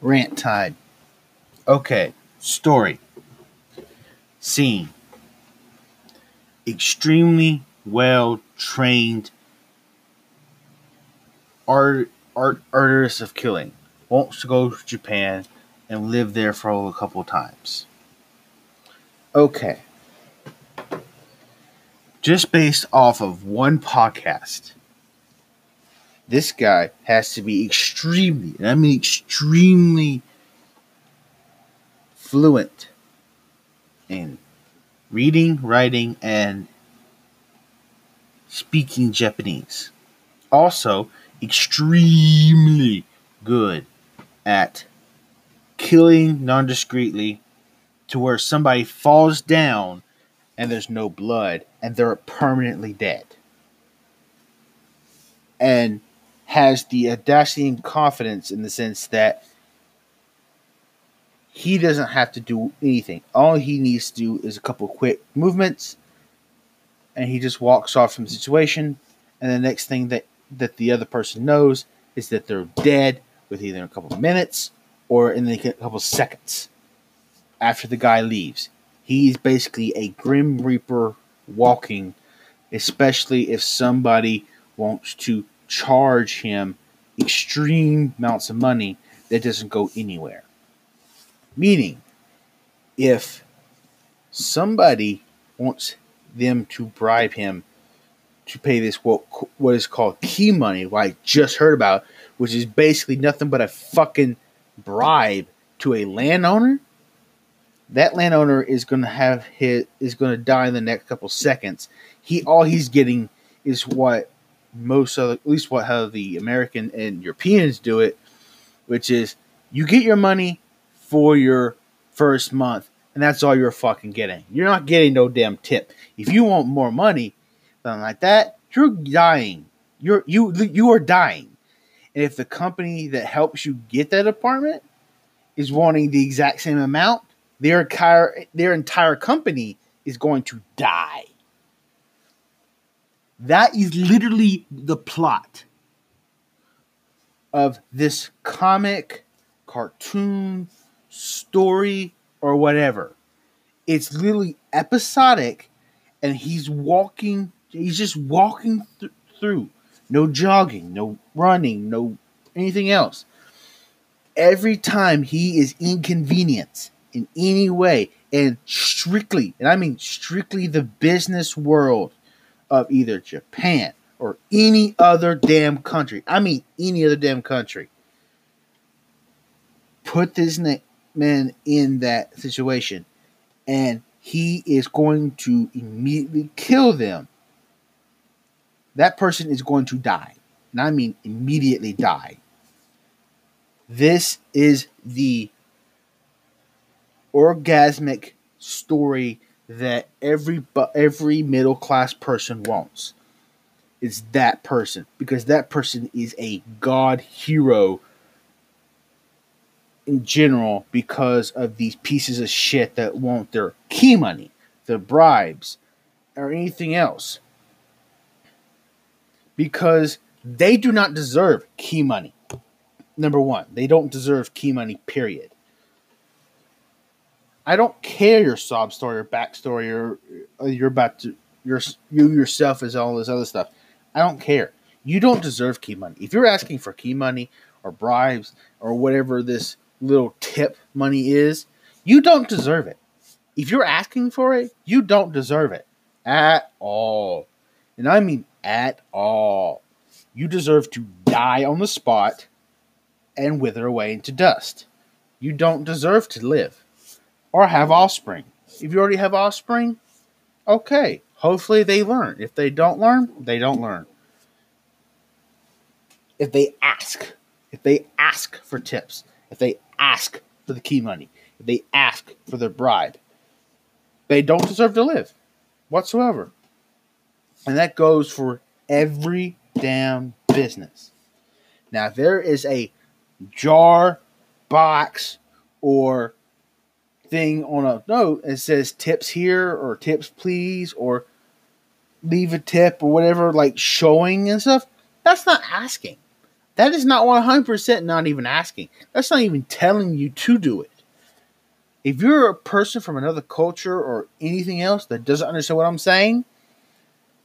Rant Tide. Okay, story. Scene. Extremely well trained art, art artist of killing wants to go to Japan and live there for a couple times. Okay. Just based off of one podcast, this guy has to be extremely, and I mean extremely fluent in reading, writing, and speaking Japanese. Also, extremely good at killing non discreetly to where somebody falls down and there's no blood and they're permanently dead. And has the audacity and confidence in the sense that he doesn't have to do anything. All he needs to do is a couple quick movements and he just walks off from the situation and the next thing that that the other person knows is that they're dead with either a couple minutes or in a couple seconds after the guy leaves. He's basically a grim reaper walking, especially if somebody wants to charge him extreme amounts of money that doesn't go anywhere. Meaning, if somebody wants them to bribe him to pay this what what is called key money, what I just heard about, which is basically nothing but a fucking bribe to a landowner. That landowner is going to have his is going to die in the next couple seconds. He all he's getting is what most of at least what how the American and Europeans do it, which is you get your money for your first month, and that's all you're fucking getting. You're not getting no damn tip. If you want more money, something like that, you're dying. You're you you are dying. And if the company that helps you get that apartment is wanting the exact same amount, their entire their entire company is going to die. That is literally the plot of this comic, cartoon, story, or whatever. It's literally episodic, and he's walking, he's just walking th- through. No jogging, no running, no anything else. Every time he is inconvenienced in any way, and strictly, and I mean strictly the business world of either Japan or any other damn country. I mean, any other damn country. Put this man in that situation, and he is going to immediately kill them. That person is going to die. And I mean immediately die. This is the orgasmic story that every every middle class person wants. It's that person because that person is a god hero in general because of these pieces of shit that want their key money, their bribes, or anything else. Because they do not deserve key money. Number one, they don't deserve key money, period. I don't care your sob story or backstory or, or you're about to your you yourself is all this other stuff. I don't care. You don't deserve key money. If you're asking for key money or bribes or whatever this little tip money is, you don't deserve it. If you're asking for it, you don't deserve it at all. And I mean at all. You deserve to die on the spot and wither away into dust. You don't deserve to live or have offspring. If you already have offspring, okay. Hopefully they learn. If they don't learn, they don't learn. If they ask, if they ask for tips, if they ask for the key money, if they ask for their bribe, they don't deserve to live whatsoever. And that goes for every damn business. Now, there is a jar, box, or thing on a note that says tips here or tips please or leave a tip or whatever, like showing and stuff, that's not asking. That is not 100% not even asking. That's not even telling you to do it. If you're a person from another culture or anything else that doesn't understand what I'm saying,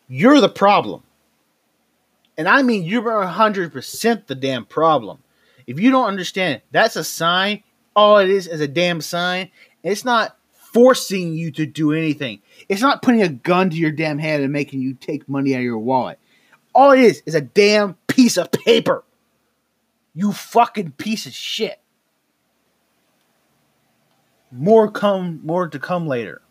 you're the problem. And I mean, you're 100% the damn problem. If you don't understand, that's a sign. All it is is a damn sign. It's not forcing you to do anything. It's not putting a gun to your damn head and making you take money out of your wallet. All it is is a damn piece of paper. You fucking piece of shit. More come more to come later.